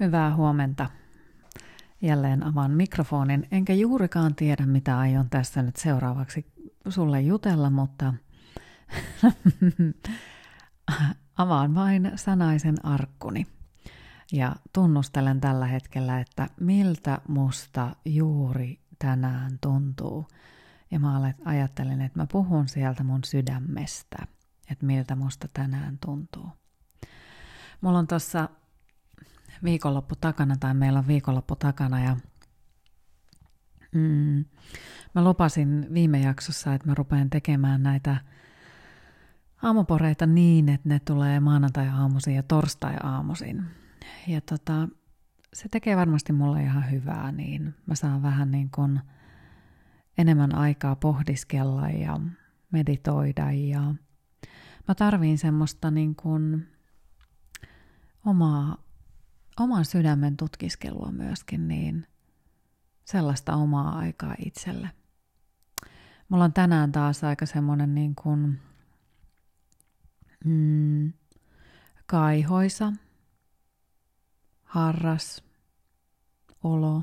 Hyvää huomenta. Jälleen avaan mikrofonin, enkä juurikaan tiedä, mitä aion tässä nyt seuraavaksi sulle jutella, mutta avaan vain sanaisen arkkuni. Ja tunnustelen tällä hetkellä, että miltä musta juuri tänään tuntuu. Ja mä ajattelen, että mä puhun sieltä mun sydämestä, että miltä musta tänään tuntuu. Mulla on tuossa viikonloppu takana, tai meillä on viikonloppu takana, ja mm, mä lupasin viime jaksossa, että mä rupean tekemään näitä aamuporeita niin, että ne tulee maanantai-aamuisin ja torstai-aamuisin. Ja tota, se tekee varmasti mulle ihan hyvää, niin mä saan vähän niin kuin enemmän aikaa pohdiskella ja meditoida ja mä tarviin semmoista niin kuin omaa oman sydämen tutkiskelua myöskin, niin sellaista omaa aikaa itselle. Mulla on tänään taas aika semmoinen niin kuin, mm, kaihoisa, harras olo.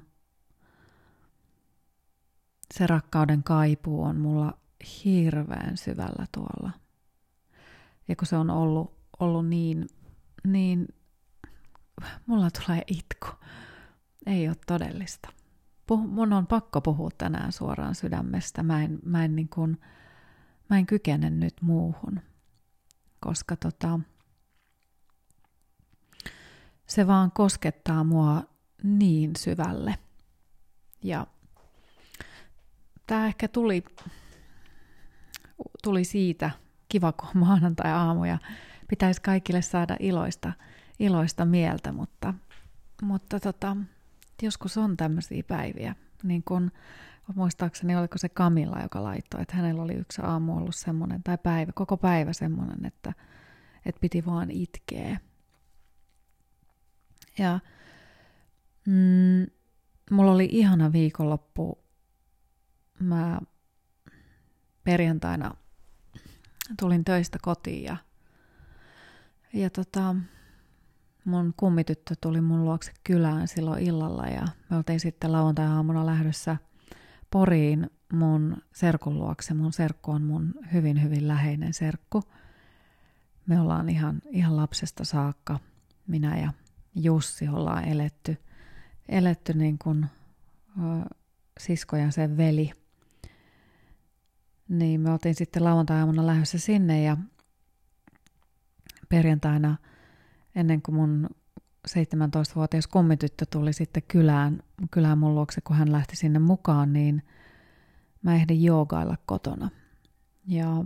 Se rakkauden kaipuu on mulla hirveän syvällä tuolla. Ja kun se on ollut, ollut niin, niin mulla tulee itku. Ei ole todellista. Puh, mun on pakko puhua tänään suoraan sydämestä. Mä en, mä en, niin kuin, mä en kykene nyt muuhun, koska tota, se vaan koskettaa mua niin syvälle. Ja tämä ehkä tuli, tuli siitä, kiva kun maanantai-aamu ja pitäisi kaikille saada iloista – iloista mieltä, mutta, mutta tota, joskus on tämmöisiä päiviä. Niin kun, muistaakseni oliko se Kamilla, joka laittoi, että hänellä oli yksi aamu ollut semmoinen, tai päivä, koko päivä semmoinen, että, että piti vaan itkeä. Ja mm, mulla oli ihana viikonloppu. Mä perjantaina tulin töistä kotiin ja, ja tota, mun kummityttö tuli mun luokse kylään silloin illalla ja me oltiin sitten lauantai-aamuna lähdössä Poriin mun serkun luokse. Mun serkku on mun hyvin hyvin läheinen serkku. Me ollaan ihan, ihan lapsesta saakka, minä ja Jussi ollaan eletty, eletty niin kuin ö, sisko ja sen veli. Niin me oltiin sitten lauantai-aamuna lähdössä sinne ja perjantaina – ennen kuin mun 17-vuotias kommityttö tuli sitten kylään, kylään mun luokse, kun hän lähti sinne mukaan, niin mä ehdin joogailla kotona. Ja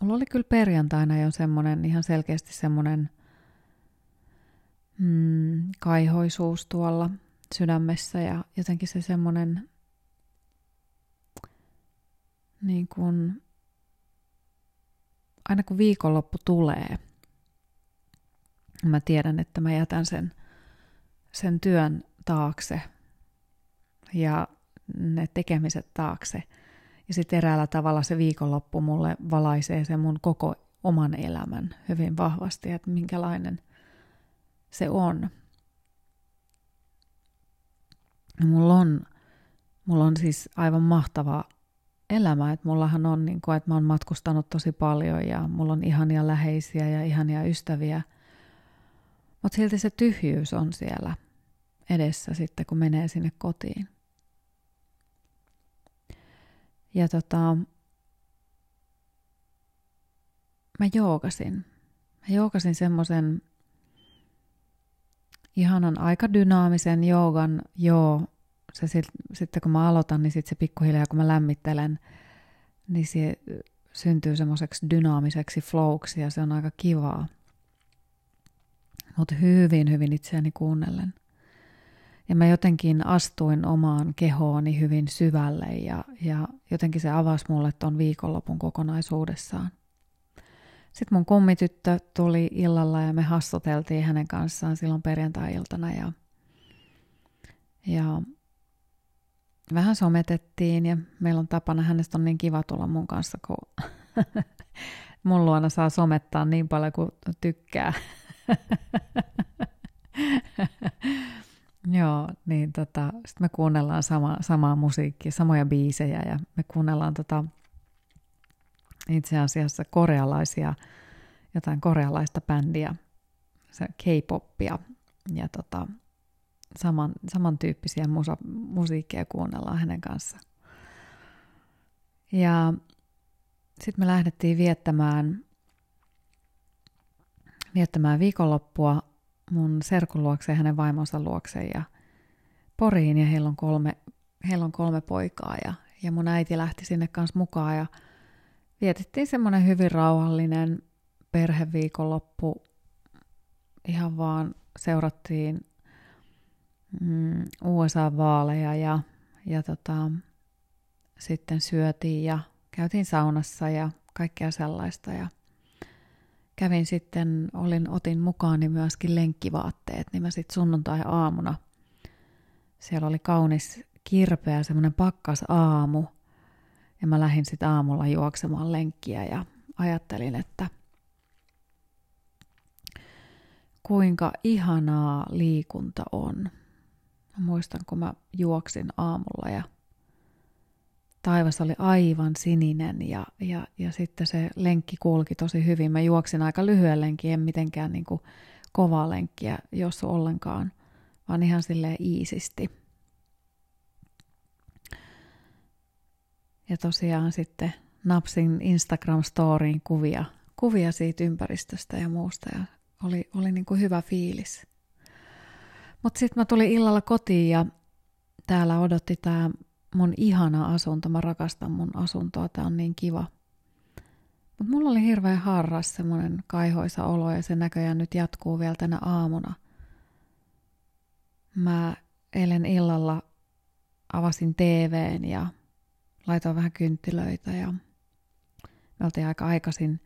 mulla oli kyllä perjantaina jo semmoinen, ihan selkeästi semmoinen mm, kaihoisuus tuolla sydämessä ja jotenkin se semmoinen niin kuin, aina kun viikonloppu tulee, mä tiedän, että mä jätän sen, sen työn taakse ja ne tekemiset taakse. Ja sitten eräällä tavalla se viikonloppu mulle valaisee sen mun koko oman elämän hyvin vahvasti, että minkälainen se on. Mulla on, mulla on siis aivan mahtava elämä, että mullahan on, niin kuin, että mä oon matkustanut tosi paljon ja mulla on ihania läheisiä ja ihania ystäviä – mutta silti se tyhjyys on siellä edessä sitten, kun menee sinne kotiin. Ja tota, mä joogasin. Mä joogasin semmoisen ihanan aika dynaamisen joogan, joo, se sit, sitten kun mä aloitan, niin sitten se pikkuhiljaa kun mä lämmittelen, niin se syntyy semmoiseksi dynaamiseksi flowksi ja se on aika kivaa mutta hyvin, hyvin itseäni kuunnellen. Ja mä jotenkin astuin omaan kehooni hyvin syvälle ja, ja jotenkin se avasi mulle ton viikonlopun kokonaisuudessaan. Sitten mun kummityttö tuli illalla ja me hassuteltiin hänen kanssaan silloin perjantai-iltana ja, ja vähän sometettiin ja meillä on tapana, hänestä on niin kiva tulla mun kanssa, kun mun luona saa somettaa niin paljon kuin tykkää. niin tota, sitten me kuunnellaan sama, samaa musiikkia, samoja biisejä ja me kuunnellaan tota, itse asiassa korealaisia, jotain korealaista bändiä, se K-poppia ja tota, saman, samantyyppisiä musa, musiikkia kuunnellaan hänen kanssa. Ja sitten me lähdettiin viettämään, viettämään viikonloppua mun serkun luokse ja hänen vaimonsa luokse ja Poriin ja heillä on kolme, heillä on kolme poikaa ja, ja mun äiti lähti sinne kanssa mukaan ja vietettiin semmoinen hyvin rauhallinen perheviikonloppu. Ihan vaan seurattiin mm, USA-vaaleja ja, ja tota, sitten syötiin ja käytiin saunassa ja kaikkea sellaista. Ja kävin sitten, olin, otin mukaani myöskin lenkkivaatteet, niin mä sitten sunnuntai-aamuna, siellä oli kaunis kirpeä, semmoinen pakkas aamu, ja mä lähdin sitten aamulla juoksemaan lenkkiä ja ajattelin, että kuinka ihanaa liikunta on. Mä muistan, kun mä juoksin aamulla ja taivas oli aivan sininen ja, ja, ja sitten se lenkki kulki tosi hyvin. Mä juoksin aika lyhyen lenkin, en mitenkään niin kuin kovaa lenkkiä, jos ollenkaan, vaan ihan silleen iisisti. Ja tosiaan sitten napsin Instagram-storiin kuvia, kuvia siitä ympäristöstä ja muusta ja oli, oli niin kuin hyvä fiilis. Mutta sitten mä tulin illalla kotiin ja täällä odotti tämä mun ihana asunto. Mä rakastan mun asuntoa, tää on niin kiva. Mutta mulla oli hirveän harras semmoinen kaihoisa olo ja se näköjään nyt jatkuu vielä tänä aamuna. Mä eilen illalla avasin TVn ja laitoin vähän kynttilöitä ja me oltiin aika aikaisin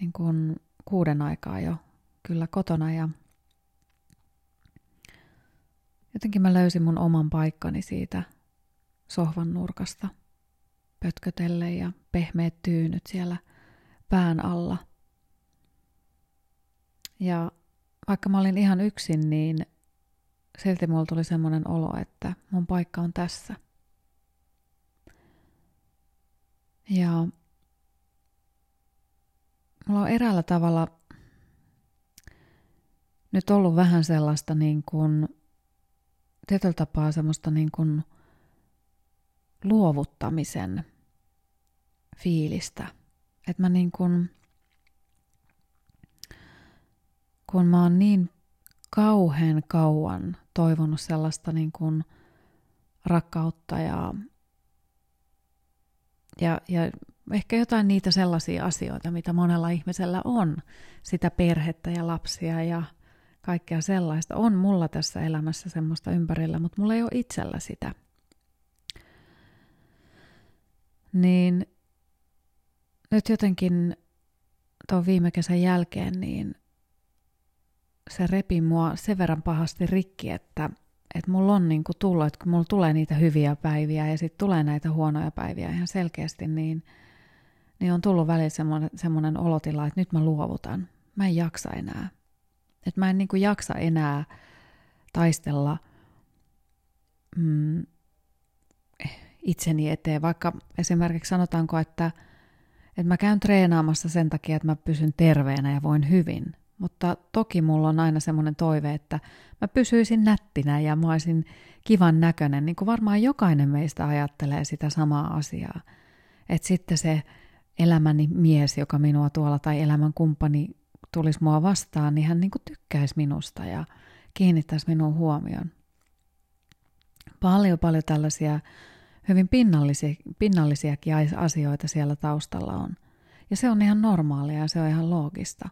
niin kuin kuuden aikaa jo kyllä kotona ja jotenkin mä löysin mun oman paikkani siitä sohvan nurkasta pötkötelle ja pehmeät tyynyt siellä pään alla. Ja vaikka mä olin ihan yksin, niin silti mulla tuli semmoinen olo, että mun paikka on tässä. Ja mulla on eräällä tavalla nyt ollut vähän sellaista niin kuin, tietyllä tapaa semmoista niin kuin luovuttamisen fiilistä. Että mä niin kuin, kun mä oon niin kauhean kauan toivonut sellaista niin kuin rakkautta ja, ja, ja ehkä jotain niitä sellaisia asioita, mitä monella ihmisellä on, sitä perhettä ja lapsia ja kaikkea sellaista. On mulla tässä elämässä semmoista ympärillä, mutta mulla ei ole itsellä sitä. Niin nyt jotenkin tuon viime kesän jälkeen, niin se repi mua sen verran pahasti rikki, että, että mulla on niin kuin tullut, että kun mulla tulee niitä hyviä päiviä ja sitten tulee näitä huonoja päiviä ihan selkeästi, niin, niin on tullut välillä semmoinen, semmoinen olotila, että nyt mä luovutan. Mä en jaksa enää. Että mä en niin kuin jaksa enää taistella mm, itseni eteen, vaikka esimerkiksi sanotaanko, että, että mä käyn treenaamassa sen takia, että mä pysyn terveenä ja voin hyvin. Mutta toki mulla on aina semmoinen toive, että mä pysyisin nättinä ja mä olisin kivan näköinen, niin kuin varmaan jokainen meistä ajattelee sitä samaa asiaa. Että sitten se elämäni mies, joka minua tuolla, tai elämän kumppani tulisi mua vastaan, niin hän niin kuin tykkäisi minusta ja kiinnittäisi minun huomioon. Paljon paljon tällaisia hyvin pinnallisia, pinnallisiakin asioita siellä taustalla on. Ja se on ihan normaalia ja se on ihan loogista.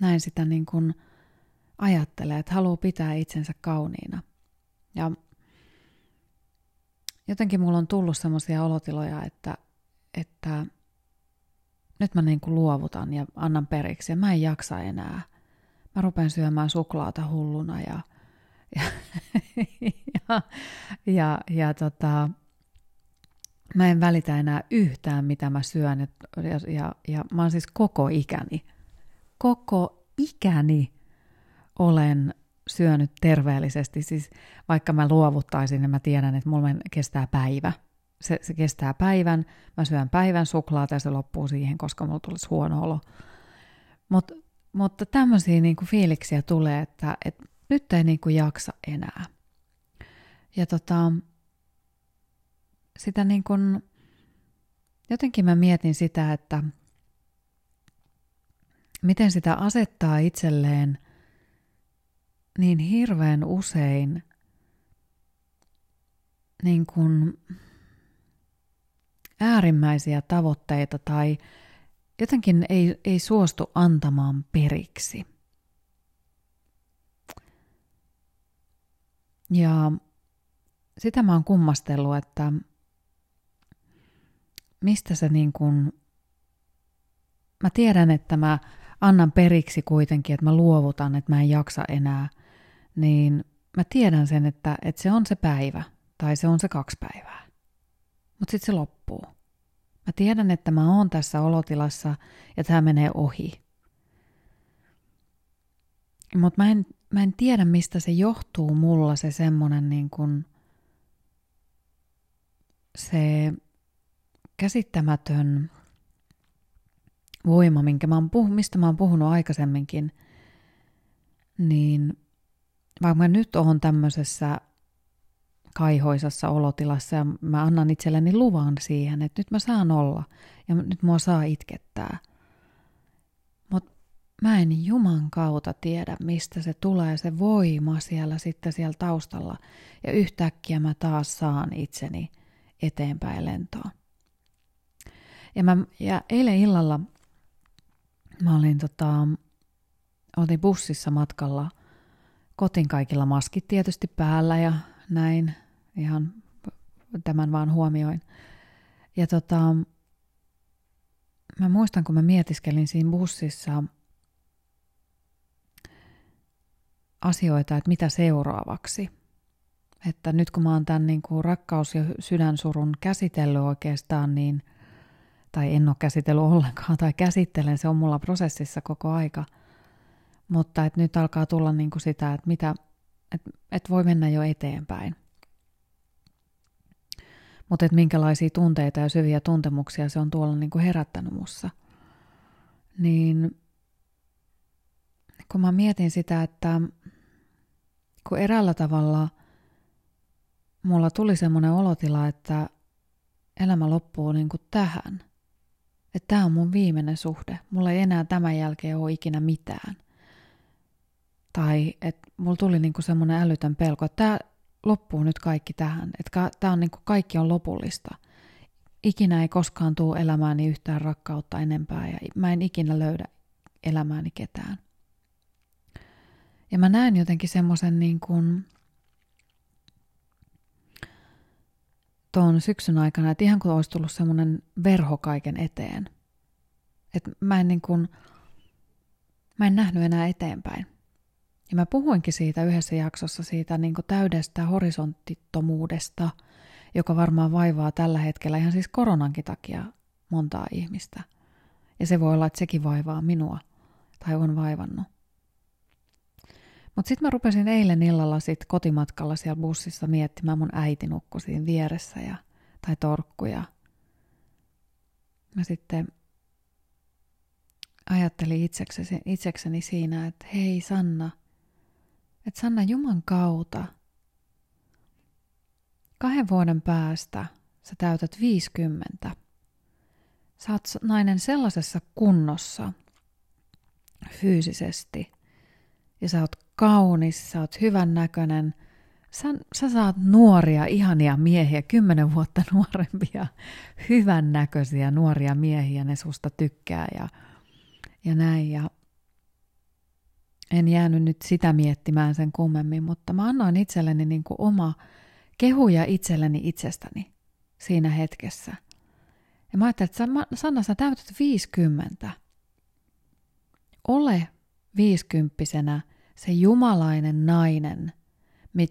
Näin sitä niin kuin ajattelee, että haluaa pitää itsensä kauniina. Ja jotenkin mulla on tullut semmoisia olotiloja, että, että nyt mä niin kuin luovutan ja annan periksi ja mä en jaksa enää. Mä rupean syömään suklaata hulluna ja, ja, ja, ja, ja tota, mä en välitä enää yhtään, mitä mä syön. Ja, ja, ja, ja mä oon siis koko ikäni, koko ikäni olen syönyt terveellisesti, siis vaikka mä luovuttaisin, niin mä tiedän, että mulla kestää päivä. Se, se kestää päivän, mä syön päivän suklaata ja se loppuu siihen, koska mulla tulisi huono olo. Mut, mutta tämmöisiä niinku fiiliksiä tulee, että, että nyt ei niinku jaksa enää. Ja tota, sitä niin kuin, jotenkin mä mietin sitä, että miten sitä asettaa itselleen niin hirveän usein niin kuin äärimmäisiä tavoitteita tai jotenkin ei, ei suostu antamaan periksi. Ja sitä mä oon kummastellut, että mistä se niin kuin, mä tiedän, että mä annan periksi kuitenkin, että mä luovutan, että mä en jaksa enää, niin mä tiedän sen, että, että se on se päivä tai se on se kaksi päivää. Mutta sitten se loppuu. Mä tiedän, että mä oon tässä olotilassa ja tämä menee ohi. Mutta mä en, mä en tiedä, mistä se johtuu mulla se semmonen niin kuin, se käsittämätön voima, minkä mä oon puh- mistä mä oon puhunut aikaisemminkin, niin vaikka mä nyt oon tämmöisessä kaihoisassa olotilassa ja mä annan itselleni luvan siihen, että nyt mä saan olla ja nyt mua saa itkettää. Mutta mä en Juman kautta tiedä, mistä se tulee se voima siellä sitten siellä taustalla ja yhtäkkiä mä taas saan itseni eteenpäin lentoon. Ja, mä, ja eilen illalla mä olin tota, oltiin bussissa matkalla kotin kaikilla maskit tietysti päällä ja näin ihan tämän vaan huomioin. Ja tota, mä muistan, kun mä mietiskelin siinä bussissa asioita, että mitä seuraavaksi. Että nyt kun mä oon tämän niin kuin rakkaus- ja sydänsurun käsitellyt oikeastaan, niin – tai en ole käsitellyt ollenkaan tai käsittelen, se on mulla prosessissa koko aika. Mutta et nyt alkaa tulla niin kuin sitä, että mitä, et, et voi mennä jo eteenpäin. Mutta että minkälaisia tunteita ja syviä tuntemuksia se on tuolla niin kuin herättänyt mussa. Niin kun mä mietin sitä, että kun eräällä tavalla mulla tuli semmoinen olotila, että elämä loppuu niin kuin tähän – että tämä on mun viimeinen suhde. Mulla ei enää tämän jälkeen ole ikinä mitään. Tai että mulla tuli niinku semmoinen älytön pelko, että tämä loppuu nyt kaikki tähän. Että tämä on niinku kaikki on lopullista. Ikinä ei koskaan tule elämääni yhtään rakkautta enempää ja mä en ikinä löydä elämääni ketään. Ja mä näen jotenkin semmoisen niin kuin tuon syksyn aikana, että ihan kuin olisi tullut semmoinen verho kaiken eteen. Että mä en niin kuin, mä en nähnyt enää eteenpäin. Ja mä puhuinkin siitä yhdessä jaksossa siitä niin kuin täydestä horisonttittomuudesta, joka varmaan vaivaa tällä hetkellä ihan siis koronankin takia montaa ihmistä. Ja se voi olla, että sekin vaivaa minua tai on vaivannut. Mutta sitten mä rupesin eilen illalla sit kotimatkalla siellä bussissa miettimään, mun äiti nukkui siinä vieressä ja, tai torkkuja. Mä sitten ajattelin itsekseni, itsekseni siinä, että hei Sanna, että Sanna Juman kautta kahden vuoden päästä sä täytät 50. Sä oot nainen sellaisessa kunnossa fyysisesti ja sä oot kaunis, sä oot hyvän näköinen. Sä, sä saat nuoria, ihania miehiä, kymmenen vuotta nuorempia, hyvän näköisiä nuoria miehiä, ne susta tykkää ja, ja näin. Ja en jäänyt nyt sitä miettimään sen kummemmin, mutta mä annoin itselleni niin kuin oma kehuja itselleni itsestäni siinä hetkessä. Ja mä ajattelin, että Sanna, sä täytät 50. Ole viisikymppisenä – se jumalainen nainen,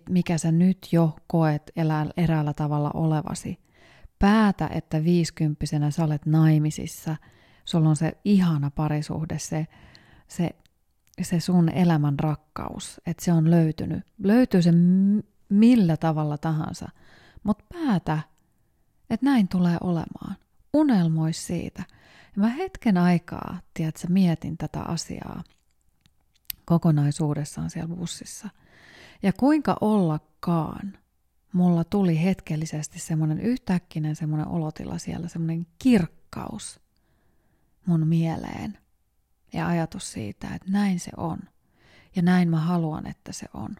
mikä sä nyt jo koet elää eräällä tavalla olevasi. Päätä, että viisikymppisenä sä olet naimisissa, sulla on se ihana parisuhde, se, se se sun elämän rakkaus, että se on löytynyt. Löytyy se millä tavalla tahansa, mutta päätä, että näin tulee olemaan. Unelmoi siitä. Ja mä hetken aikaa, tiedätkö, mietin tätä asiaa kokonaisuudessaan siellä bussissa. Ja kuinka ollakaan – mulla tuli hetkellisesti semmoinen yhtäkkinen semmoinen olotila siellä, semmoinen kirkkaus mun mieleen ja ajatus siitä, että näin se on ja näin mä haluan, että se on.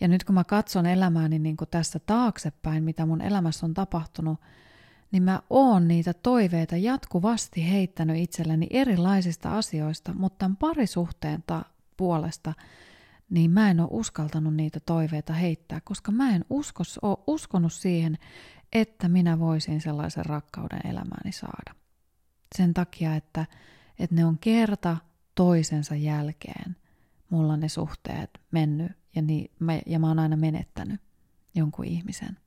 Ja nyt kun mä katson elämääni niin kuin tässä taaksepäin, mitä mun elämässä on tapahtunut, niin mä oon niitä toiveita jatkuvasti heittänyt itselleni erilaisista asioista, mutta tämän parisuhteen ta- puolesta – niin mä en ole uskaltanut niitä toiveita heittää, koska mä en uskos, ole uskonut siihen, että minä voisin sellaisen rakkauden elämääni saada. Sen takia, että, että ne on kerta toisensa jälkeen mulla ne suhteet mennyt ja, niin, mä, ja mä oon aina menettänyt jonkun ihmisen.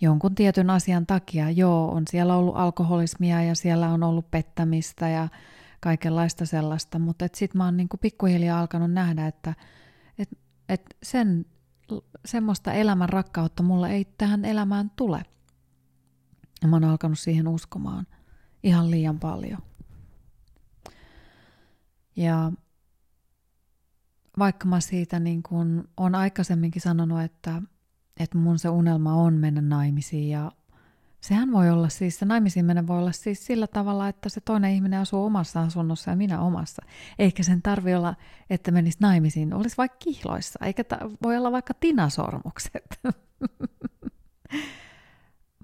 Jonkun tietyn asian takia, joo, on siellä ollut alkoholismia ja siellä on ollut pettämistä ja kaikenlaista sellaista, mutta sitten mä oon niinku pikkuhiljaa alkanut nähdä, että et, et sen, semmoista elämän rakkautta mulla ei tähän elämään tule. Ja mä oon alkanut siihen uskomaan ihan liian paljon. Ja vaikka mä siitä niin kun on aikaisemminkin sanonut, että, että mun se unelma on mennä naimisiin ja Sehän voi olla siis, se naimisiin menen voi olla siis sillä tavalla, että se toinen ihminen asuu omassa asunnossa ja minä omassa. Eikä sen tarvi olla, että menisi naimisiin, olisi vaikka kihloissa, eikä ta- voi olla vaikka tinasormukset.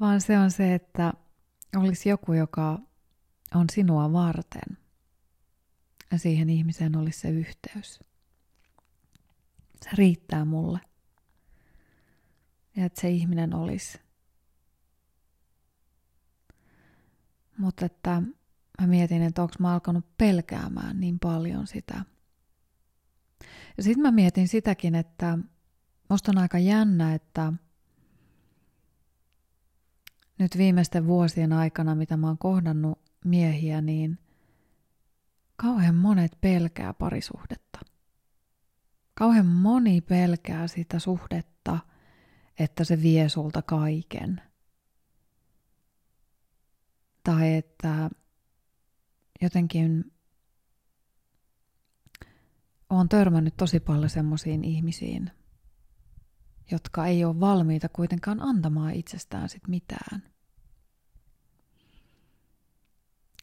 Vaan se on se, että olisi joku, joka on sinua varten. Ja siihen ihmiseen olisi se yhteys. Se riittää mulle. Ja että se ihminen olisi Mutta että mä mietin, että onko mä alkanut pelkäämään niin paljon sitä. Ja sitten mä mietin sitäkin, että musta on aika jännä, että nyt viimeisten vuosien aikana, mitä mä oon kohdannut miehiä, niin kauhean monet pelkää parisuhdetta. Kauhean moni pelkää sitä suhdetta, että se vie sulta kaiken – tai että jotenkin olen törmännyt tosi paljon semmoisiin ihmisiin, jotka ei ole valmiita kuitenkaan antamaan itsestään sit mitään.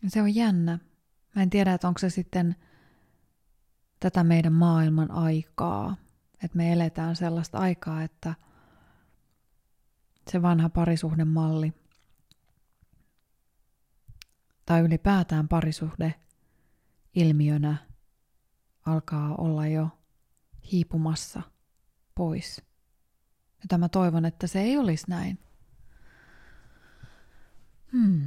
Se on jännä. Mä en tiedä, että onko se sitten tätä meidän maailman aikaa, että me eletään sellaista aikaa, että se vanha parisuhdemalli tai ylipäätään parisuhde ilmiönä alkaa olla jo hiipumassa pois. Ja mä toivon, että se ei olisi näin. Hmm.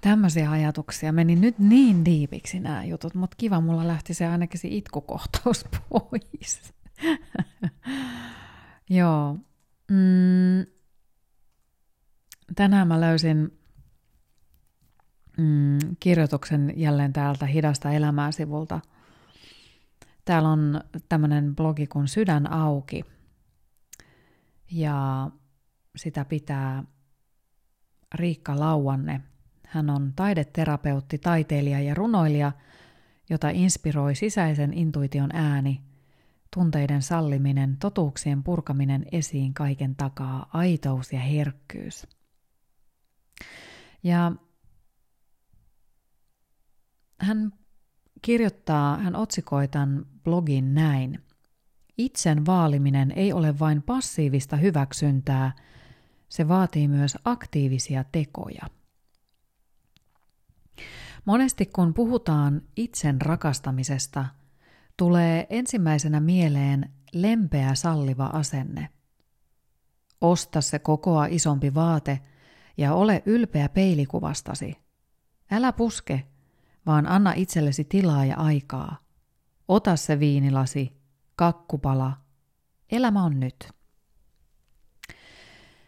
Tämmöisiä ajatuksia. Meni nyt niin diipiksi nämä jutut, mutta kiva, mulla lähti se ainakin se itkukohtaus pois. Joo. Mm. Tänään mä löysin mm, kirjoituksen jälleen täältä Hidasta elämää sivulta. Täällä on tämmöinen blogi kuin Sydän auki. Ja sitä pitää Riikka Lauanne. Hän on taideterapeutti, taiteilija ja runoilija, jota inspiroi sisäisen intuition ääni, tunteiden salliminen, totuuksien purkaminen esiin kaiken takaa, aitous ja herkkyys. Ja hän kirjoittaa, hän otsikoi tämän blogin näin. Itsen vaaliminen ei ole vain passiivista hyväksyntää, se vaatii myös aktiivisia tekoja. Monesti kun puhutaan itsen rakastamisesta, tulee ensimmäisenä mieleen lempeä salliva asenne. Osta se kokoa isompi vaate ja ole ylpeä peilikuvastasi. Älä puske, vaan anna itsellesi tilaa ja aikaa. Ota se viinilasi, kakkupala. Elämä on nyt.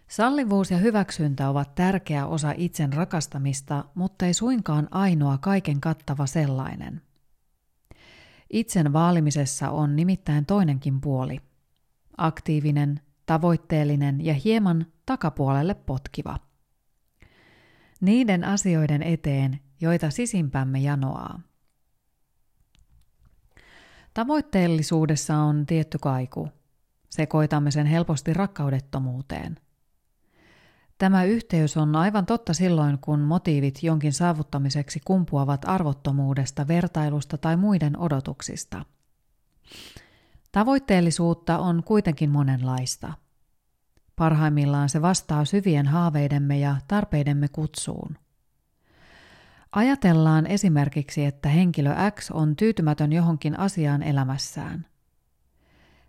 Sallivuus ja hyväksyntä ovat tärkeä osa itsen rakastamista, mutta ei suinkaan ainoa kaiken kattava sellainen. Itsen vaalimisessa on nimittäin toinenkin puoli. Aktiivinen, tavoitteellinen ja hieman takapuolelle potkiva. Niiden asioiden eteen, joita sisimpämme janoaa. Tavoitteellisuudessa on tietty kaiku. Sekoitamme sen helposti rakkaudettomuuteen – Tämä yhteys on aivan totta silloin, kun motiivit jonkin saavuttamiseksi kumpuavat arvottomuudesta, vertailusta tai muiden odotuksista. Tavoitteellisuutta on kuitenkin monenlaista. Parhaimmillaan se vastaa syvien haaveidemme ja tarpeidemme kutsuun. Ajatellaan esimerkiksi, että henkilö X on tyytymätön johonkin asiaan elämässään.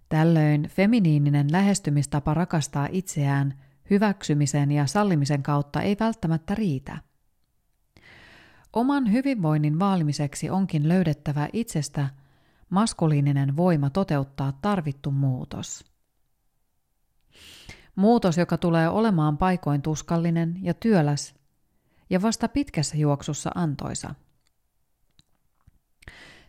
Tällöin feminiininen lähestymistapa rakastaa itseään – hyväksymisen ja sallimisen kautta ei välttämättä riitä. Oman hyvinvoinnin vaalimiseksi onkin löydettävä itsestä maskuliininen voima toteuttaa tarvittu muutos. Muutos, joka tulee olemaan paikoin tuskallinen ja työläs ja vasta pitkässä juoksussa antoisa.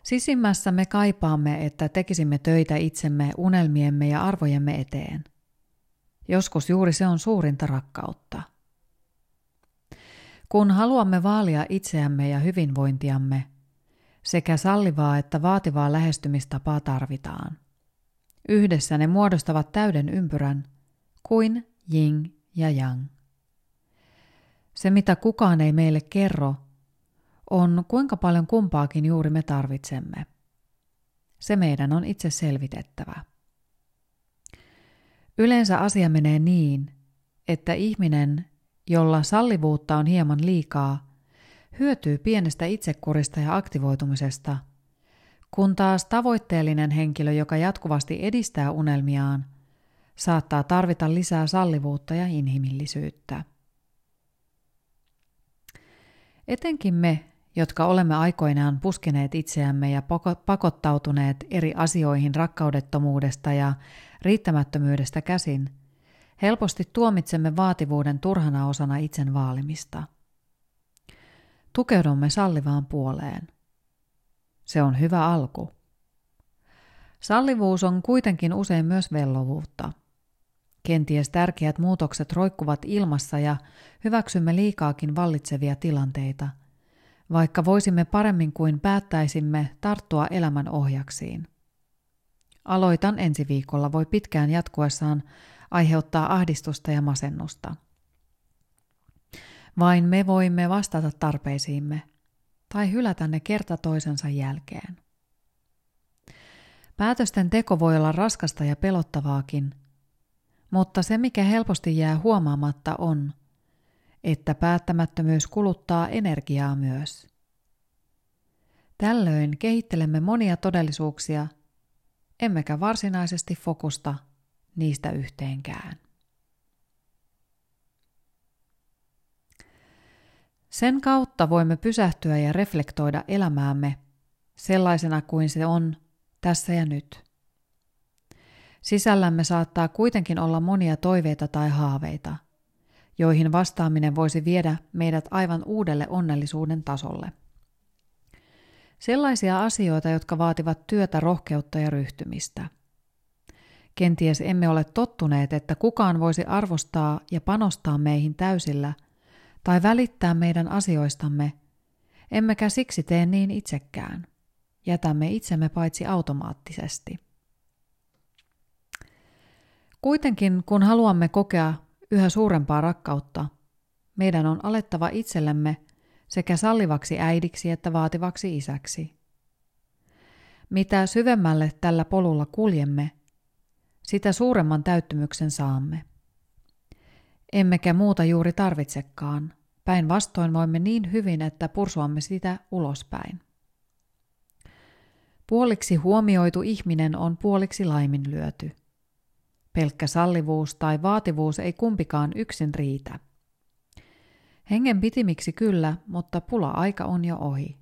Sisimmässä me kaipaamme, että tekisimme töitä itsemme, unelmiemme ja arvojemme eteen. Joskus juuri se on suurinta rakkautta. Kun haluamme vaalia itseämme ja hyvinvointiamme, sekä sallivaa että vaativaa lähestymistapaa tarvitaan. Yhdessä ne muodostavat täyden ympyrän, kuin jing ja yang. Se, mitä kukaan ei meille kerro, on kuinka paljon kumpaakin juuri me tarvitsemme. Se meidän on itse selvitettävä. Yleensä asia menee niin, että ihminen, jolla sallivuutta on hieman liikaa, hyötyy pienestä itsekurista ja aktivoitumisesta, kun taas tavoitteellinen henkilö, joka jatkuvasti edistää unelmiaan, saattaa tarvita lisää sallivuutta ja inhimillisyyttä. Etenkin me, jotka olemme aikoinaan puskeneet itseämme ja pakottautuneet eri asioihin rakkaudettomuudesta ja riittämättömyydestä käsin, helposti tuomitsemme vaativuuden turhana osana itsen vaalimista. Tukeudumme sallivaan puoleen. Se on hyvä alku. Sallivuus on kuitenkin usein myös vellovuutta. Kenties tärkeät muutokset roikkuvat ilmassa ja hyväksymme liikaakin vallitsevia tilanteita – vaikka voisimme paremmin kuin päättäisimme tarttua elämän ohjaksiin. Aloitan ensi viikolla voi pitkään jatkuessaan aiheuttaa ahdistusta ja masennusta. Vain me voimme vastata tarpeisiimme tai hylätä ne kerta toisensa jälkeen. Päätösten teko voi olla raskasta ja pelottavaakin, mutta se mikä helposti jää huomaamatta on, että päättämättömyys kuluttaa energiaa myös. Tällöin kehittelemme monia todellisuuksia, emmekä varsinaisesti fokusta niistä yhteenkään. Sen kautta voimme pysähtyä ja reflektoida elämäämme sellaisena kuin se on tässä ja nyt. Sisällämme saattaa kuitenkin olla monia toiveita tai haaveita – joihin vastaaminen voisi viedä meidät aivan uudelle onnellisuuden tasolle. Sellaisia asioita, jotka vaativat työtä, rohkeutta ja ryhtymistä. Kenties emme ole tottuneet, että kukaan voisi arvostaa ja panostaa meihin täysillä tai välittää meidän asioistamme, emmekä siksi tee niin itsekään. Jätämme itsemme paitsi automaattisesti. Kuitenkin kun haluamme kokea yhä suurempaa rakkautta, meidän on alettava itsellemme sekä sallivaksi äidiksi että vaativaksi isäksi. Mitä syvemmälle tällä polulla kuljemme, sitä suuremman täyttymyksen saamme. Emmekä muuta juuri tarvitsekaan. Päinvastoin voimme niin hyvin, että pursuamme sitä ulospäin. Puoliksi huomioitu ihminen on puoliksi laiminlyöty – Pelkkä sallivuus tai vaativuus ei kumpikaan yksin riitä. Hengen pitimiksi kyllä, mutta pula-aika on jo ohi.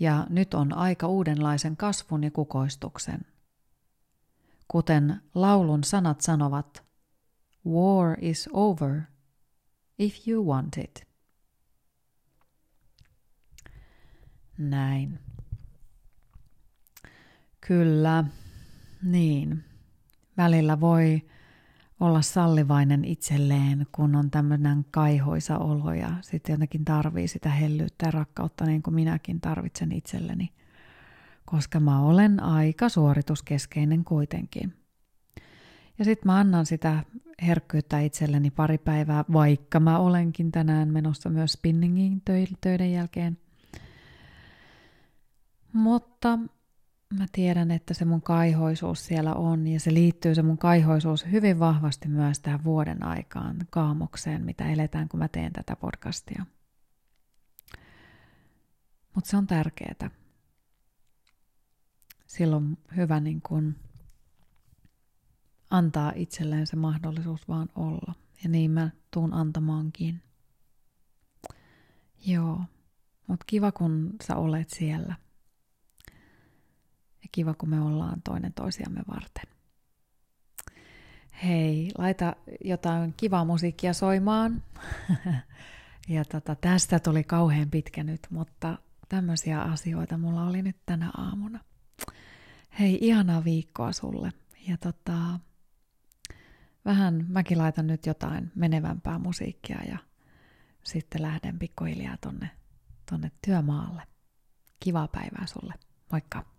Ja nyt on aika uudenlaisen kasvun ja kukoistuksen. Kuten laulun sanat sanovat, War is over if you want it. Näin. Kyllä, niin. Välillä voi olla sallivainen itselleen, kun on tämmöinen kaihoisa olo ja sitten jotenkin tarvii sitä hellyyttä ja rakkautta niin kuin minäkin tarvitsen itselleni, koska mä olen aika suorituskeskeinen kuitenkin. Ja sitten mä annan sitä herkkyyttä itselleni pari päivää, vaikka mä olenkin tänään menossa myös spinningiin töiden jälkeen. Mutta mä tiedän, että se mun kaihoisuus siellä on ja se liittyy se mun kaihoisuus hyvin vahvasti myös tähän vuoden aikaan kaamokseen, mitä eletään, kun mä teen tätä podcastia. Mutta se on tärkeää. Silloin hyvä niin kun antaa itselleen se mahdollisuus vaan olla. Ja niin mä tuun antamaankin. Joo, mutta kiva kun sä olet siellä – ja kiva, kun me ollaan toinen toisiamme varten. Hei, laita jotain kivaa musiikkia soimaan. ja tota, tästä tuli kauhean pitkä nyt, mutta tämmöisiä asioita mulla oli nyt tänä aamuna. Hei, ihanaa viikkoa sulle. Ja tota, vähän mäkin laitan nyt jotain menevämpää musiikkia ja sitten lähden pikkuhiljaa tonne, tonne työmaalle. Kivaa päivää sulle. Moikka!